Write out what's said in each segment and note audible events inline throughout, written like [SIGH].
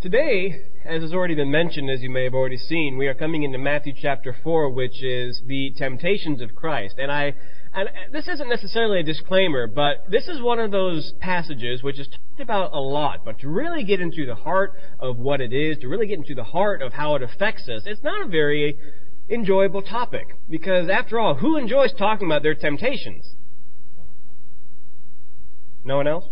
Today, as has already been mentioned, as you may have already seen, we are coming into Matthew chapter 4, which is the temptations of Christ. And I, and this isn't necessarily a disclaimer, but this is one of those passages which is talked about a lot, but to really get into the heart of what it is, to really get into the heart of how it affects us, it's not a very enjoyable topic. Because after all, who enjoys talking about their temptations? No one else?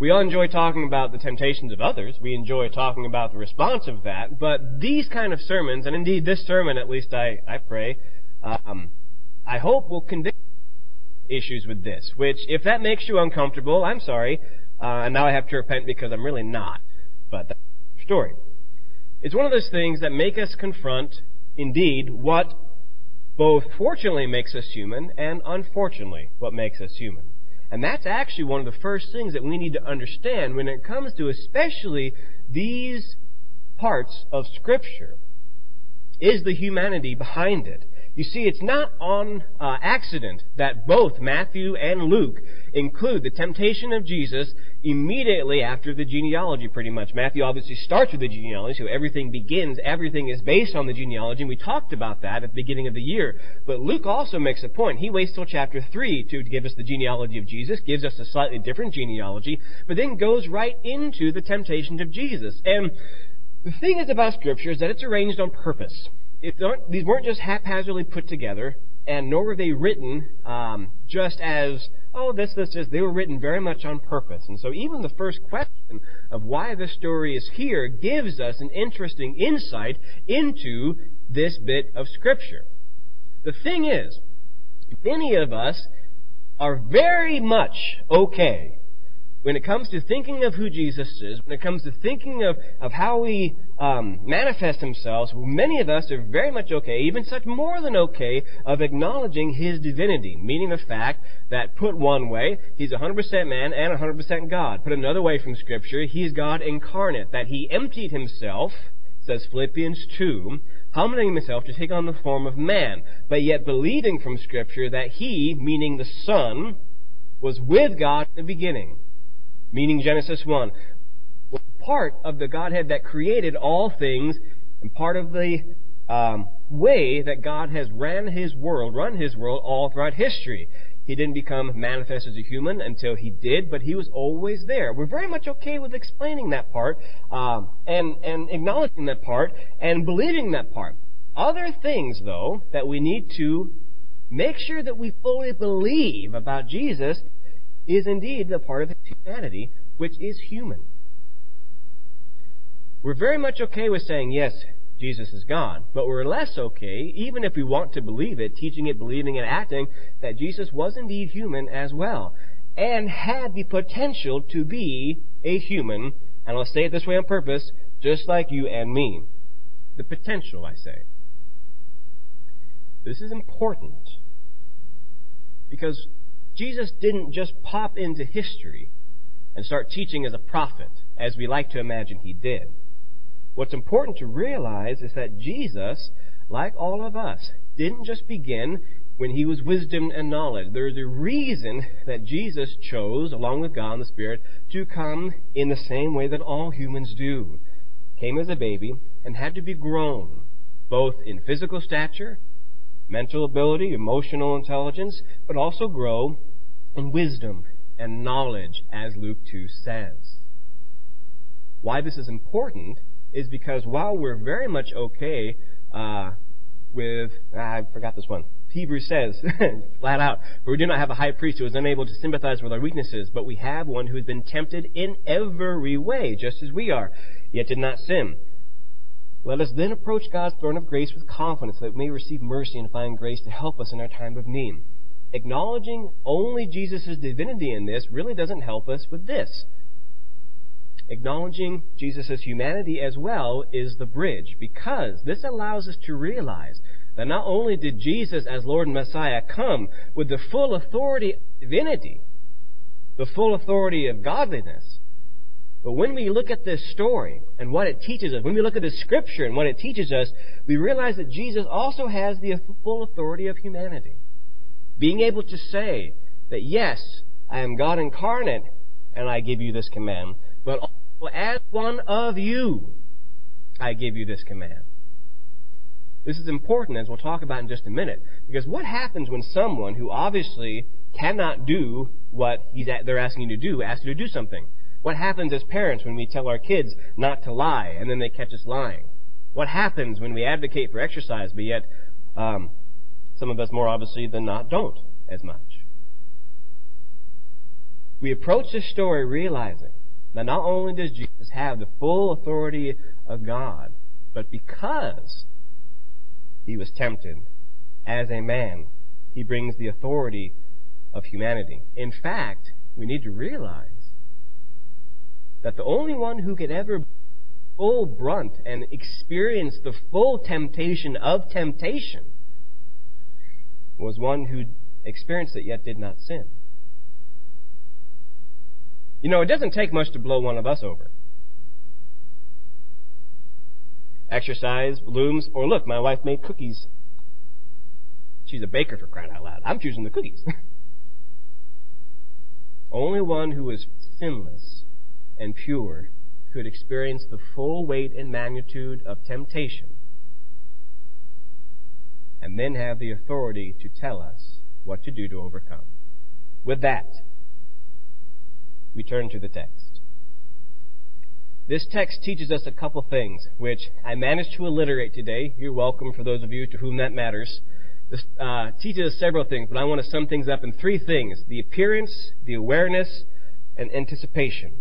We all enjoy talking about the temptations of others. We enjoy talking about the response of that. But these kind of sermons, and indeed this sermon, at least I, I pray, um, I hope will convict issues with this. Which, if that makes you uncomfortable, I'm sorry. Uh, and now I have to repent because I'm really not. But that's the story. It's one of those things that make us confront, indeed, what both fortunately makes us human and unfortunately what makes us human. And that's actually one of the first things that we need to understand when it comes to especially these parts of Scripture is the humanity behind it. You see, it's not on uh, accident that both Matthew and Luke include the temptation of Jesus immediately after the genealogy, pretty much. Matthew obviously starts with the genealogy, so everything begins, everything is based on the genealogy, and we talked about that at the beginning of the year. But Luke also makes a point. He waits till chapter 3 to give us the genealogy of Jesus, gives us a slightly different genealogy, but then goes right into the temptations of Jesus. And the thing is about Scripture is that it's arranged on purpose. these weren't just haphazardly put together, and nor were they written um, just as oh, this, this, this. They were written very much on purpose. And so even the first question of why this story is here gives us an interesting insight into this bit of Scripture. The thing is, many of us are very much okay when it comes to thinking of who Jesus is, when it comes to thinking of, of how he um, manifests himself, many of us are very much okay, even such more than okay, of acknowledging his divinity, meaning the fact that put one way, he's 100% man and 100% God. Put another way from Scripture, he's God incarnate, that he emptied himself, says Philippians 2, humbling himself to take on the form of man, but yet believing from Scripture that he, meaning the Son, was with God in the beginning meaning Genesis 1, was part of the Godhead that created all things and part of the um, way that God has ran His world, run His world all throughout history. He didn't become manifest as a human until He did, but He was always there. We're very much okay with explaining that part um, and and acknowledging that part and believing that part. Other things, though, that we need to make sure that we fully believe about Jesus is indeed the part of his humanity which is human. We're very much okay with saying, yes, Jesus is God, but we're less okay, even if we want to believe it, teaching it, believing it, acting, that Jesus was indeed human as well, and had the potential to be a human, and I'll say it this way on purpose, just like you and me. The potential, I say. This is important because Jesus didn't just pop into history and start teaching as a prophet, as we like to imagine he did. What's important to realize is that Jesus, like all of us, didn't just begin when he was wisdom and knowledge. There's a reason that Jesus chose, along with God and the Spirit, to come in the same way that all humans do. Came as a baby and had to be grown, both in physical stature, mental ability, emotional intelligence, but also grow and wisdom and knowledge, as Luke 2 says. Why this is important is because while we're very much okay uh, with, ah, I forgot this one. Hebrews says, [LAUGHS] flat out, for we do not have a high priest who is unable to sympathize with our weaknesses, but we have one who has been tempted in every way, just as we are, yet did not sin. Let us then approach God's throne of grace with confidence that we may receive mercy and find grace to help us in our time of need acknowledging only Jesus' divinity in this really doesn't help us with this. Acknowledging Jesus' humanity as well is the bridge because this allows us to realize that not only did Jesus as Lord and Messiah come with the full authority of divinity, the full authority of godliness, but when we look at this story and what it teaches us, when we look at the scripture and what it teaches us, we realize that Jesus also has the full authority of humanity. Being able to say that, yes, I am God incarnate and I give you this command, but also as one of you, I give you this command. This is important, as we'll talk about in just a minute, because what happens when someone who obviously cannot do what they're asking you to do asks you to do something? What happens as parents when we tell our kids not to lie and then they catch us lying? What happens when we advocate for exercise, but yet um, some of us more obviously than not don't as much? We approach this story realizing that not only does Jesus have the full authority of God, but because he was tempted as a man, he brings the authority of humanity. In fact, we need to realize that the only one who could ever full brunt and experience the full temptation of temptation was one who experienced it yet did not sin. You know, it doesn't take much to blow one of us over. Exercise, blooms, or look, my wife made cookies. She's a baker for crying out loud. I'm choosing the cookies. [LAUGHS] Only one who is sinless and pure could experience the full weight and magnitude of temptation and then have the authority to tell us what to do to overcome. With that, we turn to the text. This text teaches us a couple things, which I managed to alliterate today. You're welcome for those of you to whom that matters. This uh, teaches us several things, but I want to sum things up in three things the appearance, the awareness, and anticipation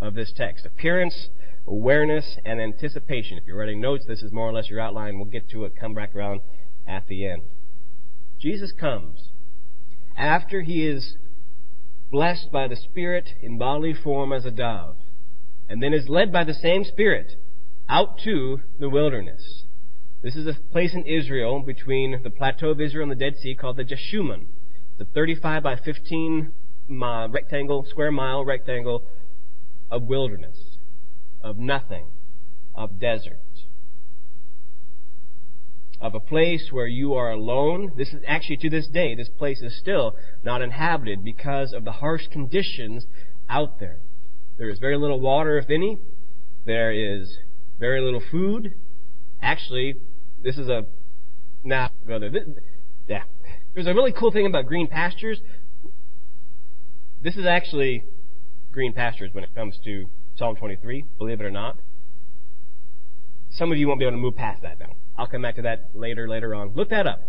of this text. Appearance, awareness, and anticipation. If you're writing notes, this is more or less your outline. We'll get to it, come back around at the end. Jesus comes after he is blessed by the Spirit in bodily form as a dove, and then is led by the same Spirit out to the wilderness. This is a place in Israel between the plateau of Israel and the Dead Sea called the Jeshimon. It's a 35 by 15 mile rectangle, square mile rectangle of wilderness, of nothing, of desert, of a place where you are alone. This is actually to this day, this place is still not inhabited because of the harsh conditions out there. There is very little water, if any. There is very little food. Actually, this is a now nah, yeah. There's a really cool thing about green pastures. This is actually green pastures when it comes to Psalm 23, believe it or not. Some of you won't be able to move past that now. I'll come back to that later, later on. Look that up.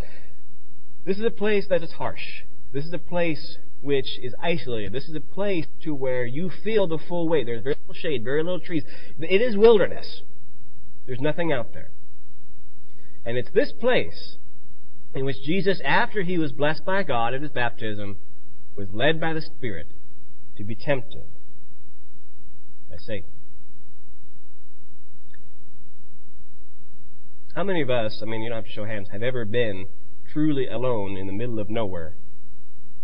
This is a place that is harsh. This is a place which is isolated. This is a place to where you feel the full weight. There's very little shade, very little trees. It is wilderness. There's nothing out there. And it's this place in which Jesus, after he was blessed by God at his baptism, was led by the Spirit to be tempted by Satan. How many of us, I mean, you don't have to show hands, have ever been truly alone in the middle of nowhere?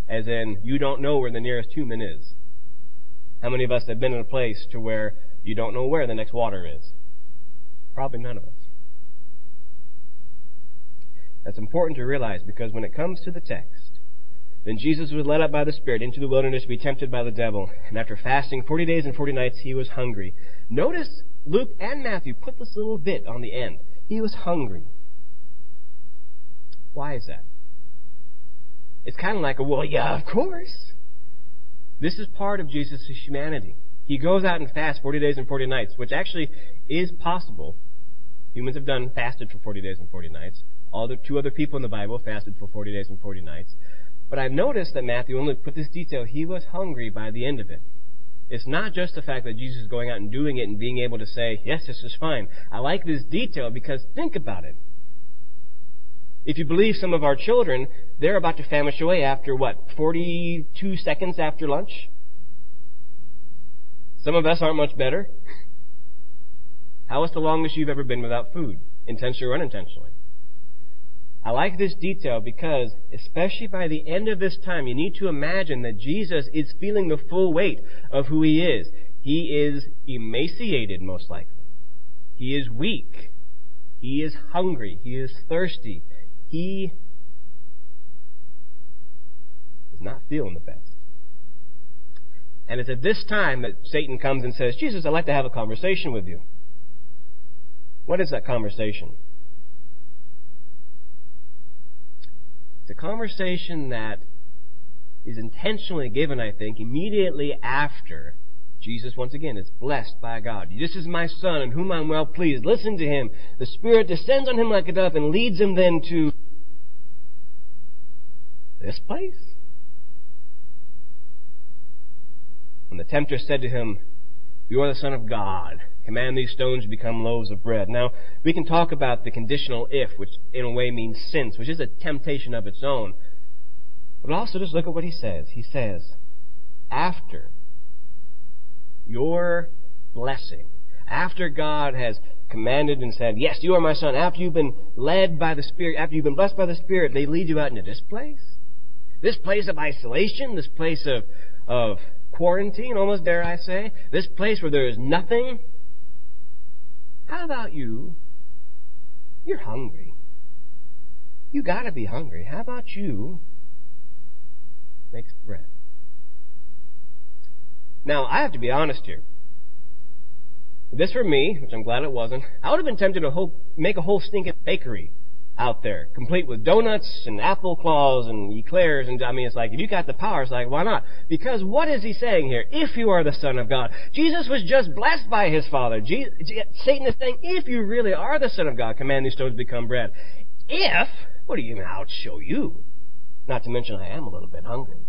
As in, you don't know where the nearest human is. How many of us have been in a place to where you don't know where the next water is? Probably none of us. That's important to realize because when it comes to the text, then Jesus was led up by the Spirit into the wilderness to be tempted by the devil. And after fasting 40 days and 40 nights, he was hungry. Notice Luke and Matthew put this little bit on the end. He was hungry. Why is that? It's kind of like a, well, yeah, of course. This is part of Jesus' humanity. He goes out and fasts 40 days and 40 nights, which actually is possible. Humans have done fasted for 40 days and 40 nights. All the two other people in the Bible fasted for 40 days and 40 nights. But I've noticed that Matthew only put this detail, he was hungry by the end of it. It's not just the fact that Jesus is going out and doing it and being able to say, yes, this is fine. I like this detail because think about it. If you believe some of our children, they're about to famish away after what, 42 seconds after lunch? Some of us aren't much better. How is the longest you've ever been without food, intentionally or unintentionally? I like this detail because, especially by the end of this time, you need to imagine that Jesus is feeling the full weight of who he is. He is emaciated, most likely. He is weak. He is hungry. He is thirsty. He is not feeling the best. And it's at this time that Satan comes and says, Jesus, I'd like to have a conversation with you. What is that conversation? It's a conversation that is intentionally given, I think, immediately after Jesus, once again, is blessed by God. This is my Son in whom I'm well pleased. Listen to him. The Spirit descends on him like a dove and leads him then to this place. And the tempter said to him, You are the Son of God. Command these stones to become loaves of bread. Now, we can talk about the conditional if, which in a way means since, which is a temptation of its own. But also just look at what he says. He says, After your blessing. After God has commanded and said, Yes, you are my son, after you've been led by the Spirit, after you've been blessed by the Spirit, they lead you out into this place? This place of isolation, this place of, of quarantine, almost dare I say, this place where there is nothing. How about you? You're hungry. You gotta be hungry. How about you make bread? Now, I have to be honest here. This were me, which I'm glad it wasn't, I would have been tempted to make a whole stinking bakery out there, complete with donuts and apple claws and eclairs. And I mean, it's like, if you got the power, it's like, why not? Because what is he saying here? If you are the Son of God. Jesus was just blessed by his Father. Satan is saying, if you really are the Son of God, command these stones to become bread. If, what do you mean, I'll show you? Not to mention, I am a little bit hungry.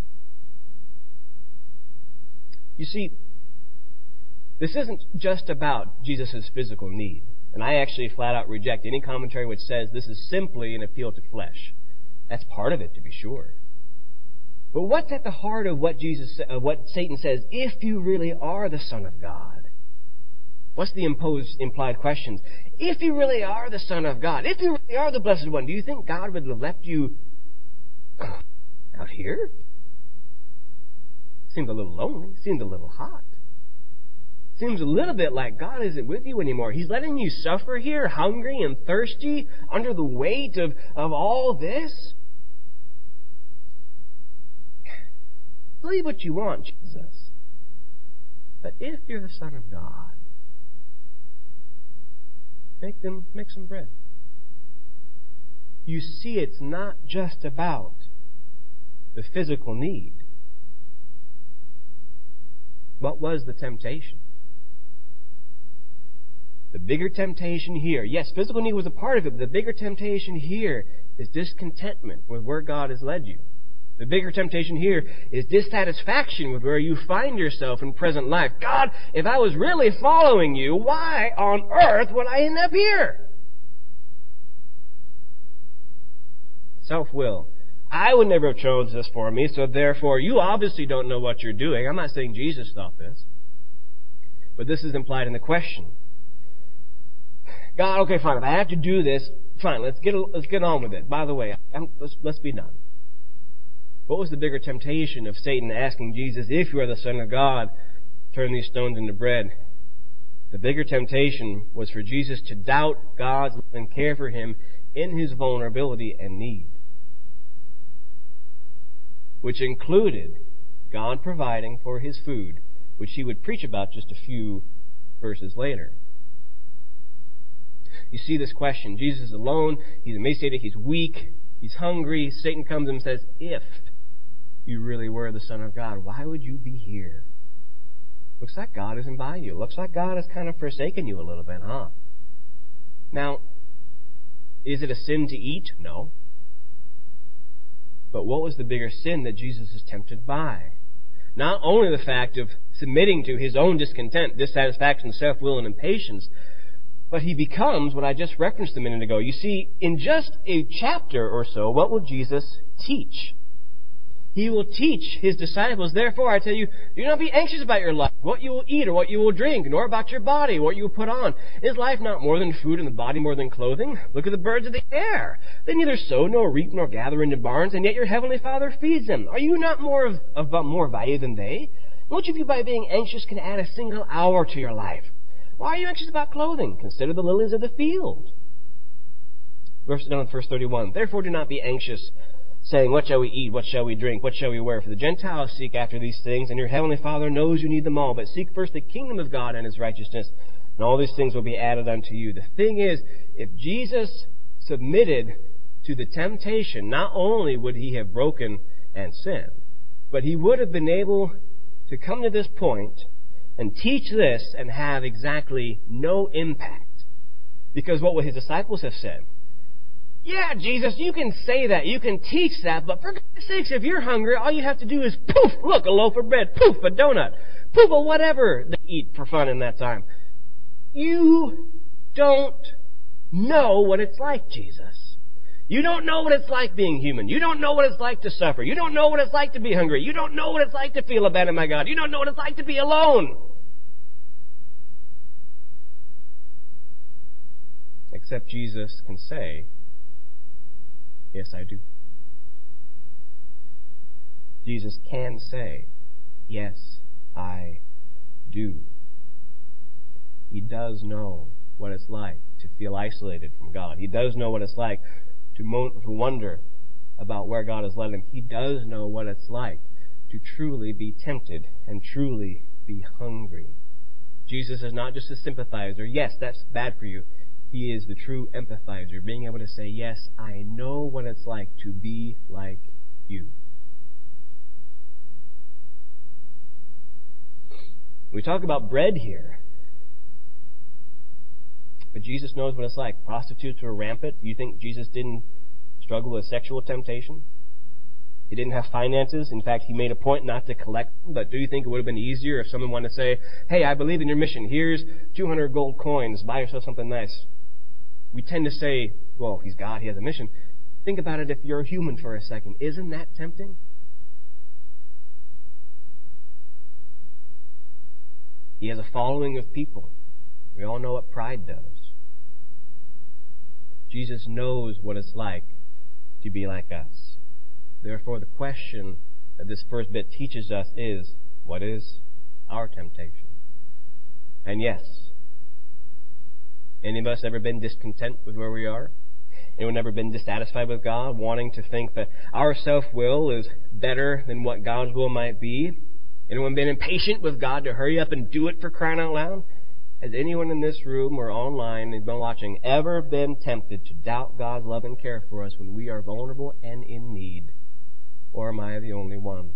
You see, this isn't just about Jesus' physical need. And I actually flat out reject any commentary which says this is simply an appeal to flesh. That's part of it, to be sure. But what's at the heart of what Jesus, of what Satan says, if you really are the Son of God? What's the imposed, implied questions? If you really are the Son of God, if you really are the Blessed One, do you think God would have left you out here? Seemed a little lonely. Seemed a little hot. Seems a little bit like God isn't with you anymore. He's letting you suffer here, hungry and thirsty, under the weight of, of all this. Believe what you want, Jesus. But if you're the Son of God, make them make some bread. You see, it's not just about the physical need. What was the temptation? The bigger temptation here, yes, physical need was a part of it, but the bigger temptation here is discontentment with where God has led you. The bigger temptation here is dissatisfaction with where you find yourself in present life. God, if I was really following you, why on earth would I end up here? Self will. I would never have chosen this for me, so therefore you obviously don't know what you're doing. I'm not saying Jesus thought this. But this is implied in the question. God, okay, fine. If I have to do this, fine. Let's get let's get on with it. By the way, I'm, let's let's be done. What was the bigger temptation of Satan asking Jesus, "If you are the Son of God, turn these stones into bread"? The bigger temptation was for Jesus to doubt God's love and care for him in his vulnerability and need which included God providing for his food, which he would preach about just a few verses later. You see this question. Jesus is alone, he's emaciated, he's weak, he's hungry. Satan comes and says, If you really were the Son of God, why would you be here? Looks like God isn't by you. Looks like God has kind of forsaken you a little bit, huh? Now, is it a sin to eat? No. But what was the bigger sin that Jesus is tempted by? Not only the fact of submitting to his own discontent, dissatisfaction, self will, and impatience, but he becomes what I just referenced a minute ago. You see, in just a chapter or so, what will Jesus teach? He will teach his disciples. Therefore, I tell you, do not be anxious about your life, what you will eat or what you will drink, nor about your body, what you will put on. Is life not more than food and the body more than clothing? Look at the birds of the air. They neither sow nor reap nor gather into barns, and yet your heavenly Father feeds them. Are you not more of, of more value than they? Which of you by being anxious can add a single hour to your life? Why are you anxious about clothing? Consider the lilies of the field. Verse down verse 31. Therefore do not be anxious saying, What shall we eat? What shall we drink? What shall we wear? For the Gentiles seek after these things, and your heavenly Father knows you need them all. But seek first the kingdom of God and his righteousness, and all these things will be added unto you. The thing is, if Jesus submitted to the temptation, not only would he have broken and sinned, but he would have been able to come to this point and teach this and have exactly no impact. Because what would his disciples have said? Yeah, Jesus, you can say that, you can teach that, but for God's sakes, if you're hungry, all you have to do is poof, look, a loaf of bread, poof, a donut, poof, a whatever they eat for fun in that time. You don't know what it's like, Jesus. You don't know what it's like being human. You don't know what it's like to suffer. You don't know what it's like to be hungry. You don't know what it's like to feel abandoned by God. You don't know what it's like to be alone. Except Jesus can say, Yes, I do. Jesus can say, Yes, I do. He does know what it's like to feel isolated from God. He does know what it's like to, mo- to wonder about where God has led him. He does know what it's like to truly be tempted and truly be hungry. Jesus is not just a sympathizer. Yes, that's bad for you. He is the true empathizer, being able to say, Yes, I know what it's like to be like you. We talk about bread here. But Jesus knows what it's like. Prostitutes were rampant. You think Jesus didn't struggle with sexual temptation? He didn't have finances. In fact, he made a point not to collect them. But do you think it would have been easier if someone wanted to say, Hey, I believe in your mission. Here's 200 gold coins. Buy yourself something nice. We tend to say, Well, he's God. He has a mission. Think about it if you're a human for a second. Isn't that tempting? He has a following of people. We all know what pride does. Jesus knows what it's like to be like us. Therefore, the question that this first bit teaches us is, what is our temptation? And yes, any of us ever been discontent with where we are? Anyone ever been dissatisfied with God, wanting to think that our self-will is better than what God's will might be? Anyone been impatient with God to hurry up and do it for crying out loud? Has anyone in this room or online and been watching ever been tempted to doubt God's love and care for us when we are vulnerable and in need? Or am I the only one?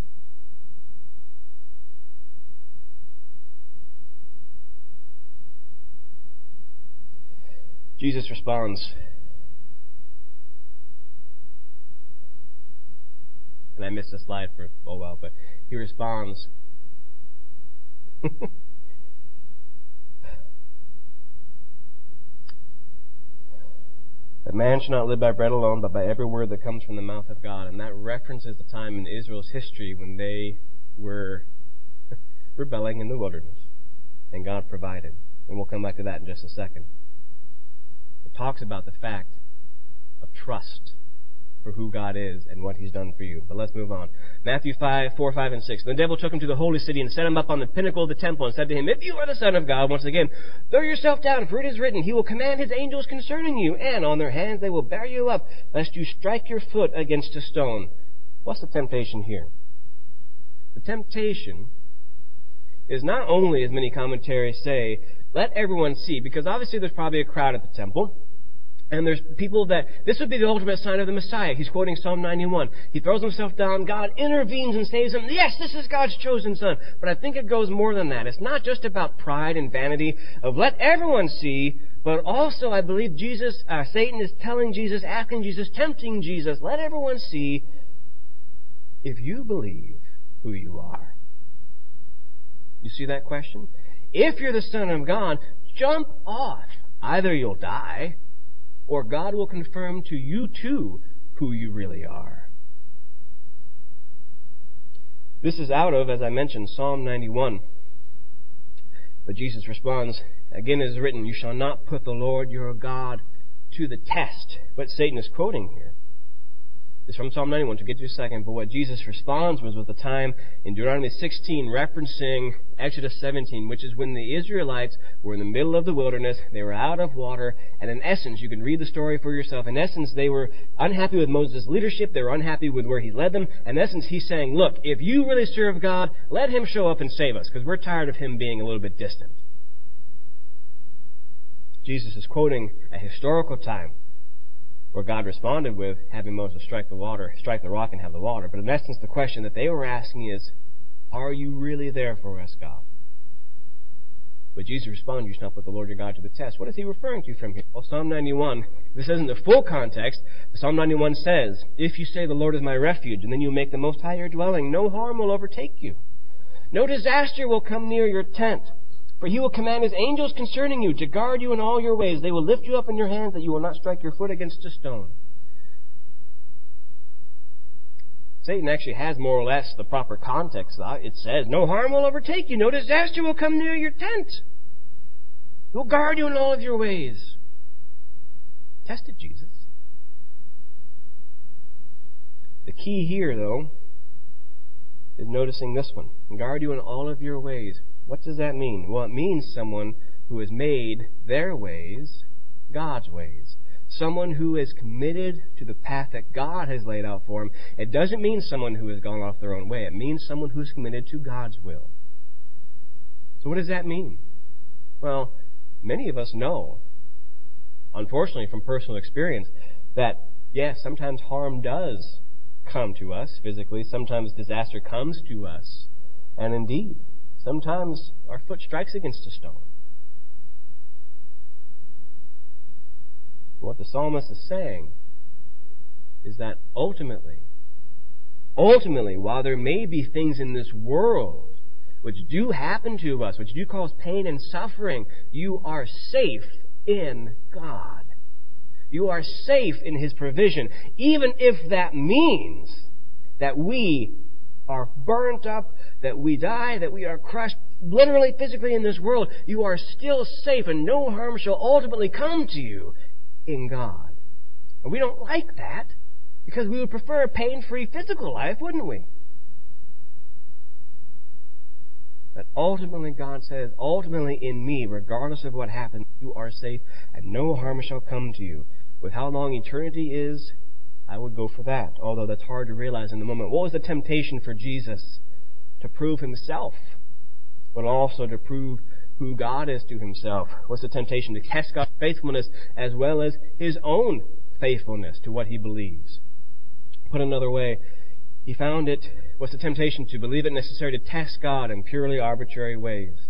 Jesus responds, and I missed the slide for a while, but he responds [LAUGHS] A man shall not live by bread alone, but by every word that comes from the mouth of God. And that references the time in Israel's history when they were [LAUGHS] rebelling in the wilderness. And God provided. And we'll come back to that in just a second. It talks about the fact of trust for who God is and what He's done for you. But let's move on. Matthew 5, 4, 5, and 6. The devil took him to the holy city and set him up on the pinnacle of the temple and said to him, If you are the Son of God, once again, throw yourself down, for it is written, He will command His angels concerning you, and on their hands they will bear you up, lest you strike your foot against a stone. What's the temptation here? The temptation is not only, as many commentaries say, let everyone see, because obviously there's probably a crowd at the temple. And there's people that, this would be the ultimate sign of the Messiah. He's quoting Psalm 91. He throws himself down. God intervenes and saves him. Yes, this is God's chosen son. But I think it goes more than that. It's not just about pride and vanity of let everyone see, but also I believe Jesus, uh, Satan is telling Jesus, asking Jesus, tempting Jesus, let everyone see if you believe who you are. You see that question? If you're the son of God, jump off. Either you'll die, or God will confirm to you too who you really are. This is out of, as I mentioned, Psalm 91. But Jesus responds, again it is written, You shall not put the Lord your God to the test. What Satan is quoting here is from Psalm 91, to get to a second, but what Jesus responds was with the time in Deuteronomy 16 referencing Exodus 17, which is when the Israelites were in the middle of the wilderness, they were out of water, and in essence, you can read the story for yourself, in essence, they were unhappy with Moses' leadership, they were unhappy with where he led them, in essence, he's saying, look, if you really serve God, let him show up and save us, because we're tired of him being a little bit distant. Jesus is quoting a historical time where God responded with having Moses strike the water, strike the rock and have the water. But in essence, the question that they were asking is, are you really there for us, God? But Jesus responded, you shall not put the Lord your God to the test. What is he referring to from here? Well, Psalm 91, this isn't the full context, Psalm 91 says, If you say the Lord is my refuge, and then you make the Most High your dwelling, no harm will overtake you. No disaster will come near your tent. For he will command his angels concerning you to guard you in all your ways. They will lift you up in your hands that you will not strike your foot against a stone. Satan actually has more or less the proper context. Though. It says, No harm will overtake you, no disaster will come near your tent. He will guard you in all of your ways. Tested Jesus. The key here, though, is noticing this one. Guard you in all of your ways. What does that mean? Well, it means someone who has made their ways God's ways. Someone who is committed to the path that God has laid out for him. It doesn't mean someone who has gone off their own way. It means someone who's committed to God's will. So what does that mean? Well, many of us know, unfortunately from personal experience, that yes, sometimes harm does come to us physically. Sometimes disaster comes to us. And indeed, Sometimes our foot strikes against a stone. What the psalmist is saying is that ultimately, ultimately, while there may be things in this world which do happen to us, which do cause pain and suffering, you are safe in God. You are safe in His provision, even if that means that we are burnt up, that we die, that we are crushed, literally, physically in this world, you are still safe and no harm shall ultimately come to you in God. And we don't like that because we would prefer a pain-free physical life, wouldn't we? But ultimately, God says, ultimately in me, regardless of what happens, you are safe and no harm shall come to you. With how long eternity is, I would go for that, although that's hard to realize in the moment. What was the temptation for Jesus? To prove himself, but also to prove who God is to himself. What's the temptation? To test God's faithfulness as well as his own faithfulness to what he believes. Put another way, he found it, was the temptation? To believe it necessary to test God in purely arbitrary ways.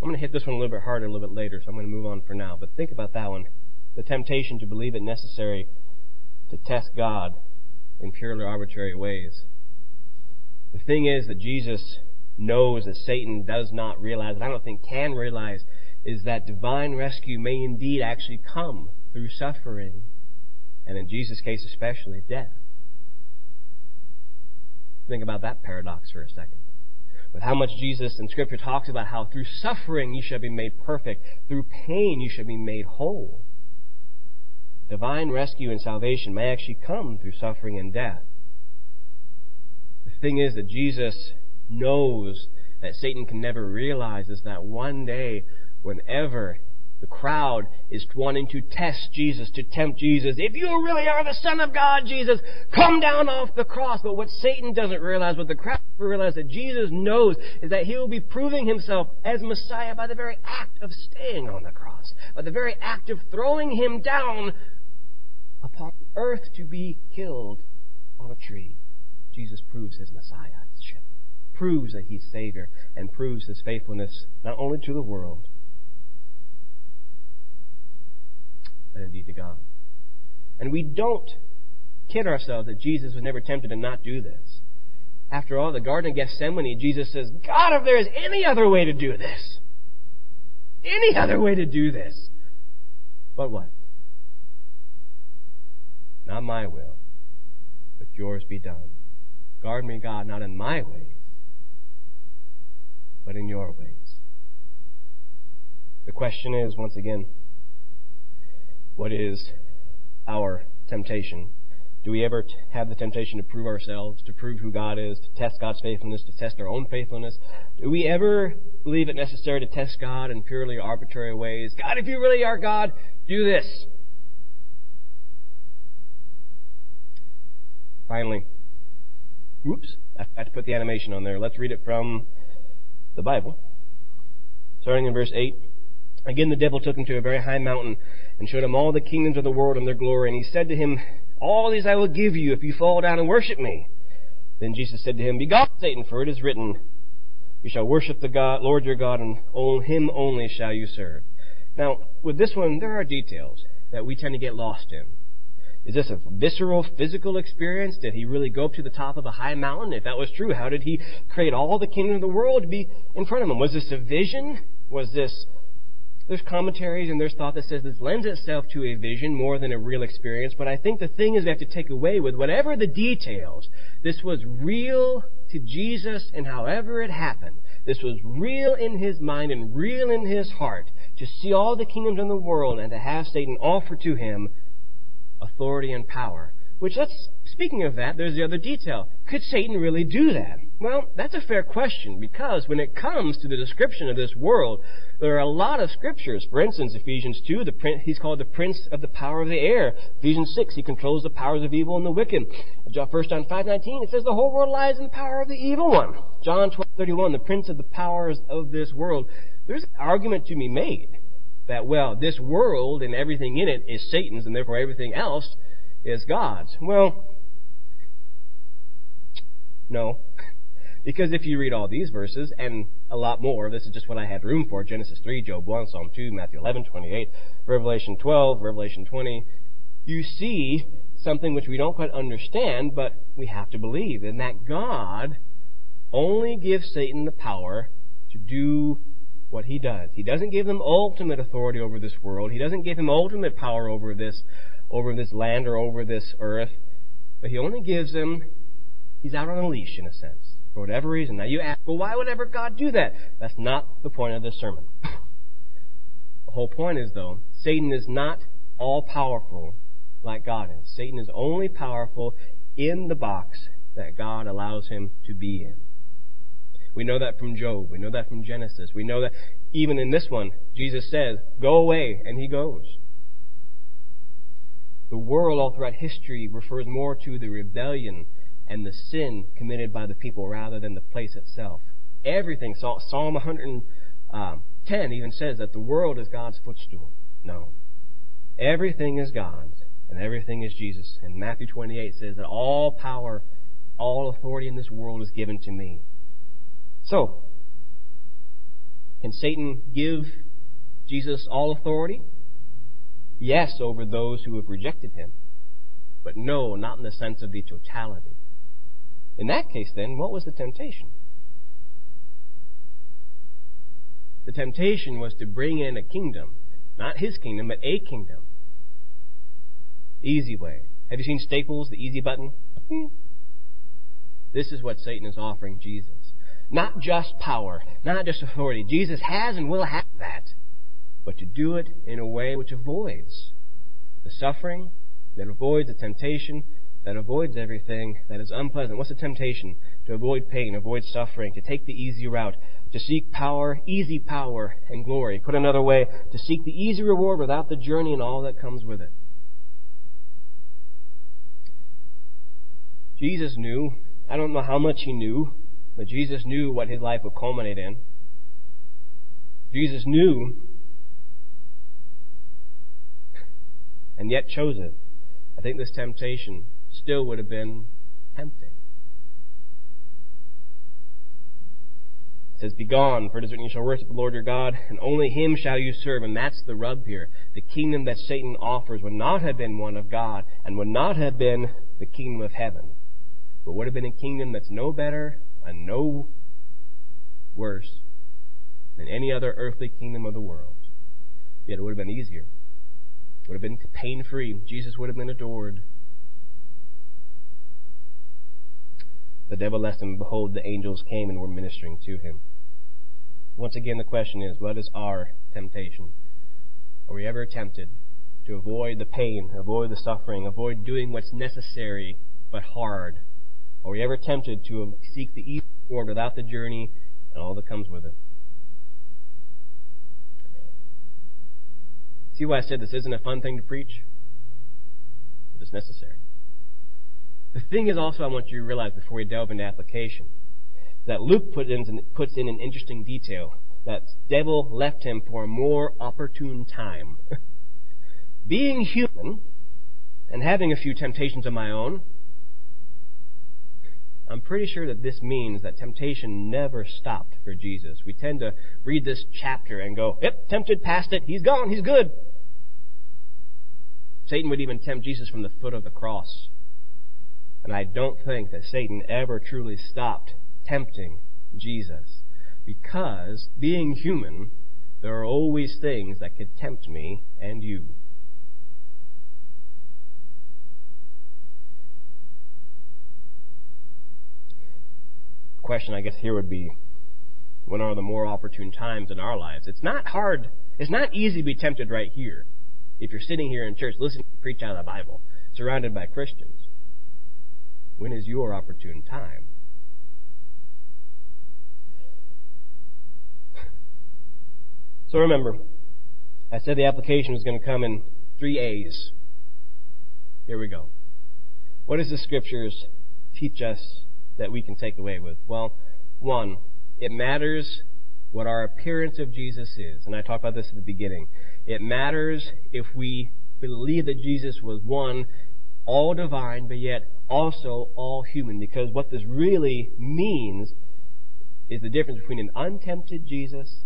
I'm going to hit this one a little bit harder a little bit later, so I'm going to move on for now. But think about that one. The temptation to believe it necessary to test God in purely arbitrary ways. The thing is that Jesus knows that Satan does not realize, and I don't think can realize, is that divine rescue may indeed actually come through suffering, and in Jesus' case especially, death. Think about that paradox for a second. With how much Jesus in Scripture talks about how through suffering you shall be made perfect, through pain you shall be made whole divine rescue and salvation may actually come through suffering and death. The thing is that Jesus knows that Satan can never realize is that one day, whenever the crowd is wanting to test Jesus, to tempt Jesus, if you really are the Son of God, Jesus, come down off the cross. But what Satan doesn't realize, what the crowd doesn't realize that Jesus knows, is that he will be proving himself as Messiah by the very act of staying on the cross, by the very act of throwing him down upon earth to be killed on a tree. Jesus proves his messiahship, proves that he's Savior, and proves his faithfulness not only to the world, but indeed to God. And we don't kid ourselves that Jesus was never tempted to not do this. After all, the Garden of Gethsemane, Jesus says, God, if there is any other way to do this, any other way to do this, but what? Not my will, but yours be done. Guard me, God, not in my ways, but in your ways. The question is, once again, what is our temptation? Do we ever t- have the temptation to prove ourselves, to prove who God is, to test God's faithfulness, to test our own faithfulness? Do we ever believe it necessary to test God in purely arbitrary ways? God, if you really are God, do this. Finally, whoops, I had to put the animation on there. Let's read it from the Bible. Starting in verse 8. Again, the devil took him to a very high mountain and showed him all the kingdoms of the world and their glory. And he said to him, All these I will give you if you fall down and worship me. Then Jesus said to him, Begone, Satan, for it is written, You shall worship the God, Lord your God, and him only shall you serve. Now, with this one, there are details that we tend to get lost in. Is this a visceral, physical experience? Did he really go up to the top of a high mountain? If that was true, how did he create all the kingdom of the world to be in front of him? Was this a vision? Was this there's commentaries and there's thought that says this lends itself to a vision more than a real experience, but I think the thing is we have to take away with whatever the details, this was real to Jesus and however it happened. This was real in his mind and real in his heart to see all the kingdoms in the world and to have Satan offer to him authority and power. Which let's, speaking of that, there's the other detail. Could Satan really do that? Well, that's a fair question because when it comes to the description of this world, there are a lot of scriptures. For instance, Ephesians 2, the, he's called the prince of the power of the air. Ephesians 6, he controls the powers of evil and the wicked. 1 John 5.19, it says the whole world lies in the power of the evil one. John 12.31, the prince of the powers of this world. There's an argument to be made that, well, this world and everything in it is Satan's and therefore everything else is God's. Well, no. Because if you read all these verses and a lot more, this is just what I had room for Genesis 3, Job 1, Psalm 2, Matthew 11, 28, Revelation 12, Revelation 20, you see something which we don't quite understand, but we have to believe, in that God only gives Satan the power to do what he does. He doesn't give him ultimate authority over this world. He doesn't give him ultimate power over this, over this land or over this earth. But he only gives him, he's out on a leash in a sense for whatever reason. Now you ask, well, why would ever God do that? That's not the point of this sermon. [LAUGHS] the whole point is, though, Satan is not all powerful like God is. Satan is only powerful in the box that God allows him to be in. We know that from Job. We know that from Genesis. We know that even in this one, Jesus says, Go away, and he goes. The world all throughout history refers more to the rebellion and the sin committed by the people rather than the place itself. Everything, Psalm 110 um, even says that the world is God's footstool. No. Everything is God's, and everything is Jesus. And Matthew 28 says that all power, all authority in this world is given to me. So, can Satan give Jesus all authority? Yes, over those who have rejected him. But no, not in the sense of the totality. In that case, then, what was the temptation? The temptation was to bring in a kingdom. Not his kingdom, but a kingdom. Easy way. Have you seen Staples, the easy button? Hmm. This is what Satan is offering Jesus. Not just power, not just authority. Jesus has and will have that. But to do it in a way which avoids the suffering, that avoids the temptation, that avoids everything that is unpleasant. What's the temptation? To avoid pain, avoid suffering, to take the easy route, to seek power, easy power, and glory. Put another way, to seek the easy reward without the journey and all that comes with it. Jesus knew, I don't know how much he knew, but Jesus knew what his life would culminate in. Jesus knew, and yet chose it. I think this temptation still would have been tempting. It says, Begone, for it is written, You shall worship the Lord your God, and only him shall you serve. And that's the rub here. The kingdom that Satan offers would not have been one of God, and would not have been the kingdom of heaven, but would have been a kingdom that's no better and no worse than any other earthly kingdom of the world. Yet it would have been easier. It would have been pain free. Jesus would have been adored. The devil left him, behold, the angels came and were ministering to him. Once again, the question is, what is our temptation? Are we ever tempted to avoid the pain, avoid the suffering, avoid doing what's necessary but hard? Are we ever tempted to seek the easy reward without the journey and all that comes with it? See why I said this isn't a fun thing to preach? It is necessary. The thing is also I want you to realize before we delve into application that Luke put in, puts in an interesting detail that devil left him for a more opportune time. [LAUGHS] Being human and having a few temptations of my own, I'm pretty sure that this means that temptation never stopped for Jesus. We tend to read this chapter and go, yep, tempted past it, he's gone, he's good. Satan would even tempt Jesus from the foot of the cross. And I don't think that Satan ever truly stopped tempting Jesus. Because, being human, there are always things that could tempt me and you. question I guess here would be when are the more opportune times in our lives? It's not hard, it's not easy to be tempted right here. If you're sitting here in church listening to preach out of the Bible, surrounded by Christians, when is your opportune time? [LAUGHS] So remember, I said the application was going to come in three A's. Here we go. What does the scriptures teach us that we can take away with? Well, one, it matters what our appearance of Jesus is. And I talked about this at the beginning. It matters if we believe that Jesus was one, all divine, but yet also all human. Because what this really means is the difference between an untempted Jesus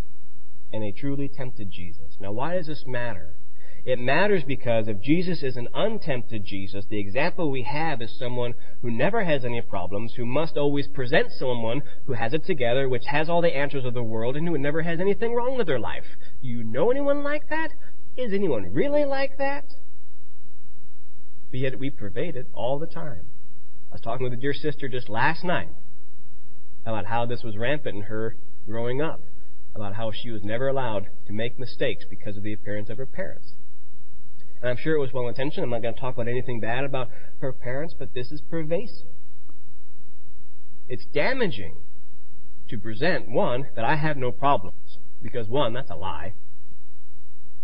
and a truly tempted Jesus. Now, why does this matter? It matters because if Jesus is an untempted Jesus, the example we have is someone who never has any problems, who must always present someone who has it together, which has all the answers of the world, and who never has anything wrong with their life. Do you know anyone like that? Is anyone really like that? But yet we pervade it all the time. I was talking with a dear sister just last night about how this was rampant in her growing up, about how she was never allowed to make mistakes because of the appearance of her parents. And I'm sure it was well intentioned. I'm not going to talk about anything bad about her parents, but this is pervasive. It's damaging to present, one, that I have no problems. Because, one, that's a lie.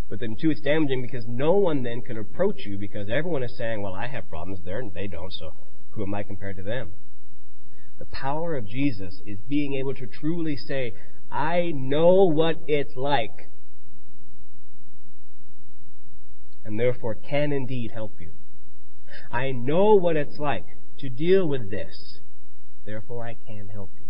But then, two, it's damaging because no one then can approach you because everyone is saying, well, I have problems there and they don't, so who am I compared to them? The power of Jesus is being able to truly say, I know what it's like and therefore can indeed help you. I know what it's like to deal with this, therefore I can help you.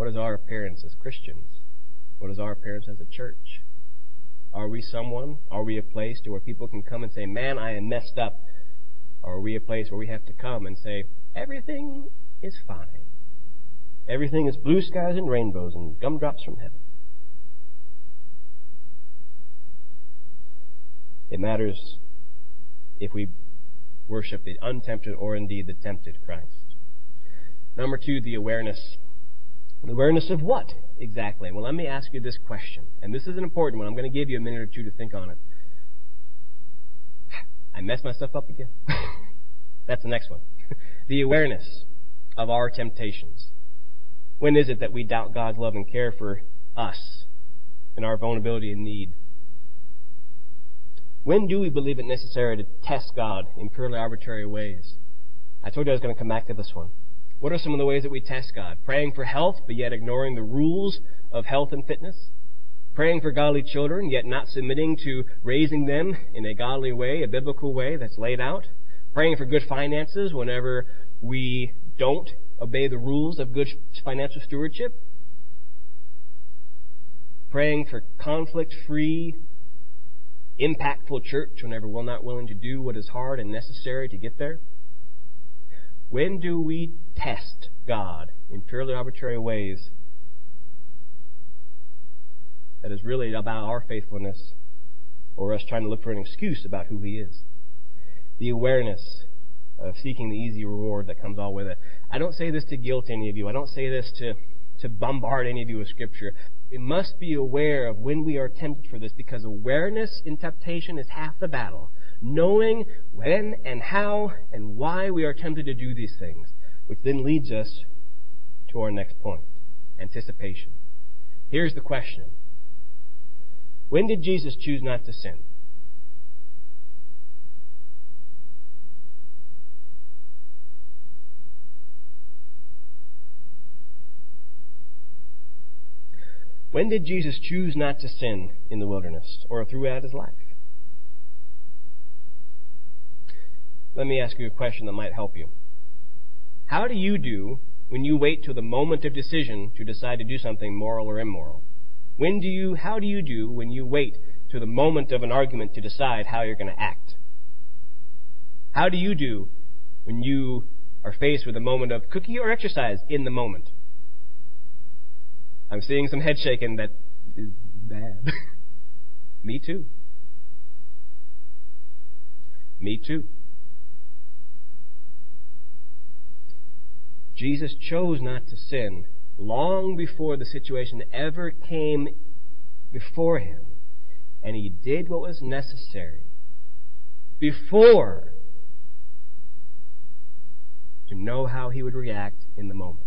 What is our appearance as Christians? What is our appearance as a church? Are we someone? Are we a place to where people can come and say, Man, I am messed up? Or are we a place where we have to come and say, Everything is fine? Everything is blue skies and rainbows and gumdrops from heaven. It matters if we worship the untempted or indeed the tempted Christ. Number two, the awareness. Awareness of what exactly? Well, let me ask you this question, and this is an important one. I'm going to give you a minute or two to think on it. I messed myself up again. [LAUGHS] That's the next one. [LAUGHS] the awareness of our temptations. When is it that we doubt God's love and care for us and our vulnerability and need? When do we believe it necessary to test God in purely arbitrary ways? I told you I was going to come back to this one. What are some of the ways that we test God? Praying for health, but yet ignoring the rules of health and fitness? Praying for godly children, yet not submitting to raising them in a godly way, a biblical way that's laid out? Praying for good finances whenever we don't obey the rules of good financial stewardship, praying for conflict free, impactful church whenever we're not willing to do what is hard and necessary to get there. When do we test God in purely arbitrary ways that is really about our faithfulness or us trying to look for an excuse about who He is? The awareness of seeking the easy reward that comes all with it. I don't say this to guilt any of you. I don't say this to, to bombard any of you with Scripture. We must be aware of when we are tempted for this because awareness in temptation is half the battle. Knowing when and how and why we are tempted to do these things, which then leads us to our next point anticipation. Here's the question When did Jesus choose not to sin? When did Jesus choose not to sin in the wilderness or throughout his life? Let me ask you a question that might help you. How do you do when you wait till the moment of decision to decide to do something moral or immoral? When do you, how do you do when you wait to the moment of an argument to decide how you're going to act? How do you do when you are faced with a moment of cookie or exercise in the moment? I'm seeing some head shaking that is bad. [LAUGHS] Me too. Me too. Jesus chose not to sin long before the situation ever came before him. And he did what was necessary before to know how he would react in the moment.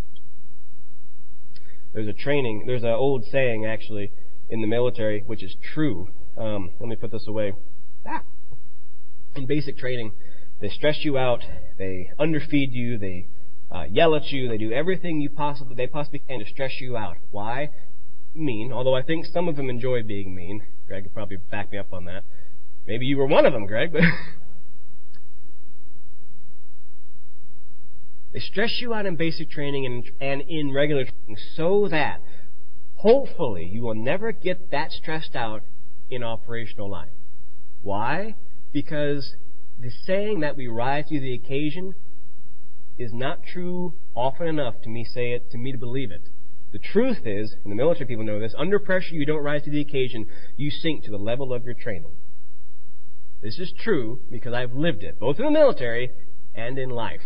There's a training, there's an old saying actually in the military, which is true. Um, let me put this away. Ah. In basic training, they stress you out, they underfeed you, they uh, yell at you, they do everything you possibly they possibly can to stress you out. Why? Mean. Although I think some of them enjoy being mean. Greg could probably back me up on that. Maybe you were one of them, Greg. But [LAUGHS] They stress you out in basic training and, and in regular training so that hopefully you will never get that stressed out in operational life. Why? Because the saying that we rise to the occasion is not true often enough to me say it, to me to believe it. The truth is, and the military people know this, under pressure you don't rise to the occasion, you sink to the level of your training. This is true because I've lived it, both in the military and in life.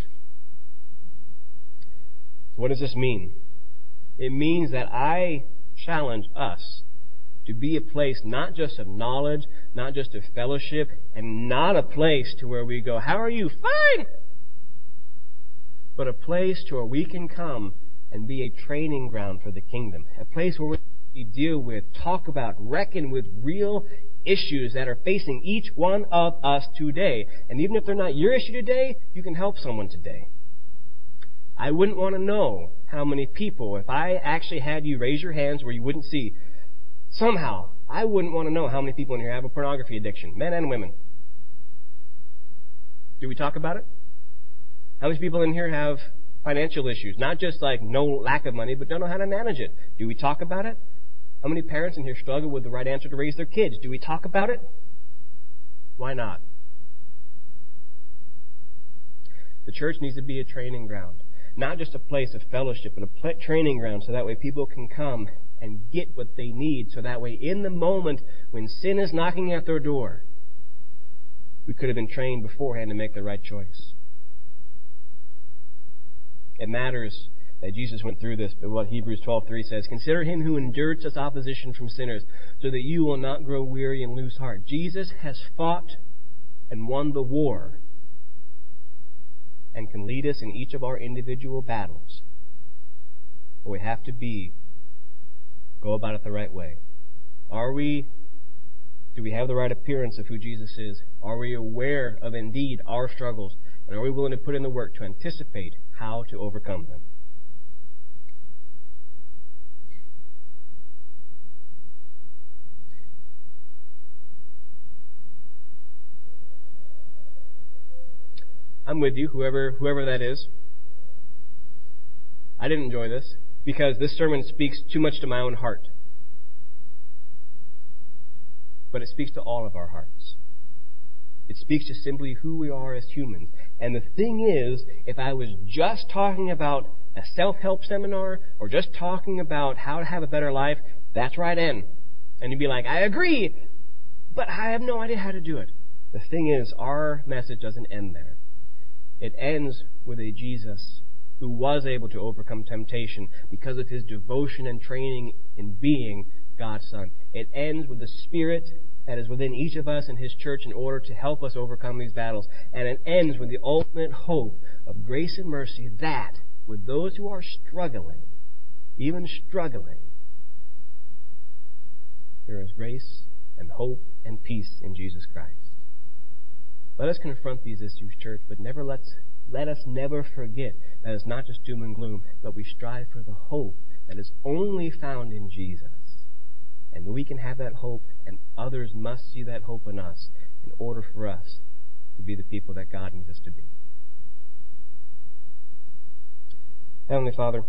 What does this mean? It means that I challenge us to be a place not just of knowledge, not just of fellowship, and not a place to where we go, How are you? Fine! But a place to where we can come and be a training ground for the kingdom. A place where we deal with, talk about, reckon with real issues that are facing each one of us today. And even if they're not your issue today, you can help someone today. I wouldn't want to know how many people, if I actually had you raise your hands where you wouldn't see, somehow, I wouldn't want to know how many people in here have a pornography addiction, men and women. Do we talk about it? How many people in here have financial issues? Not just like no lack of money, but don't know how to manage it. Do we talk about it? How many parents in here struggle with the right answer to raise their kids? Do we talk about it? Why not? The church needs to be a training ground not just a place of fellowship, but a training ground so that way people can come and get what they need. So that way, in the moment when sin is knocking at their door, we could have been trained beforehand to make the right choice. It matters that Jesus went through this, but what Hebrews 12:3 says, "Consider him who endured such opposition from sinners, so that you will not grow weary and lose heart." Jesus has fought and won the war and can lead us in each of our individual battles. But we have to be, go about it the right way. Are we, do we have the right appearance of who Jesus is? Are we aware of indeed our struggles? And are we willing to put in the work to anticipate how to overcome them? I'm with you, whoever whoever that is. I didn't enjoy this because this sermon speaks too much to my own heart. But it speaks to all of our hearts. It speaks to simply who we are as humans. And the thing is, if I was just talking about a self-help seminar or just talking about how to have a better life, that's right in. And you'd be like, I agree, but I have no idea how to do it. The thing is, our message doesn't end there. It ends with a Jesus who was able to overcome temptation because of his devotion and training in being God's Son. It ends with the Spirit that is within each of us and His church in order to help us overcome these battles. And it ends with the ultimate hope of grace and mercy that, with those who are struggling, even struggling, there is grace and hope and peace in Jesus Christ. Let us confront these issues, church, but never let's, let us never forget that it's not just doom and gloom, but we strive for the hope that is only found in Jesus. And we can have that hope, and others must see that hope in us in order for us to be the people that God needs us to be. Heavenly Father,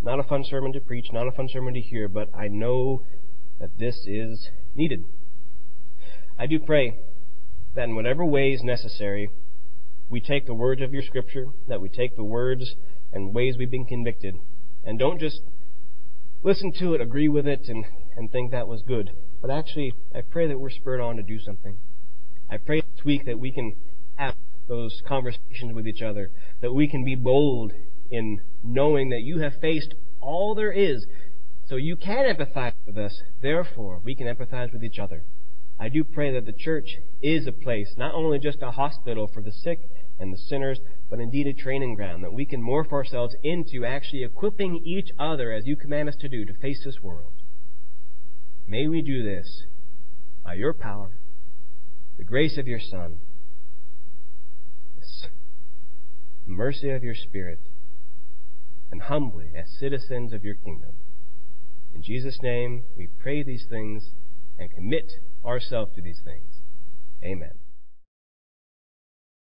not a fun sermon to preach, not a fun sermon to hear, but I know that this is needed. I do pray that in whatever ways necessary, we take the words of your scripture, that we take the words and ways we've been convicted, and don't just listen to it, agree with it, and, and think that was good. But actually, I pray that we're spurred on to do something. I pray this week that we can have those conversations with each other, that we can be bold in knowing that you have faced all there is, so you can empathize with us. Therefore, we can empathize with each other. I do pray that the church is a place, not only just a hospital for the sick and the sinners, but indeed a training ground that we can morph ourselves into actually equipping each other as you command us to do to face this world. May we do this by your power, the grace of your Son, the mercy of your Spirit, and humbly as citizens of your kingdom. In Jesus' name, we pray these things and commit ourselves to these things. Amen.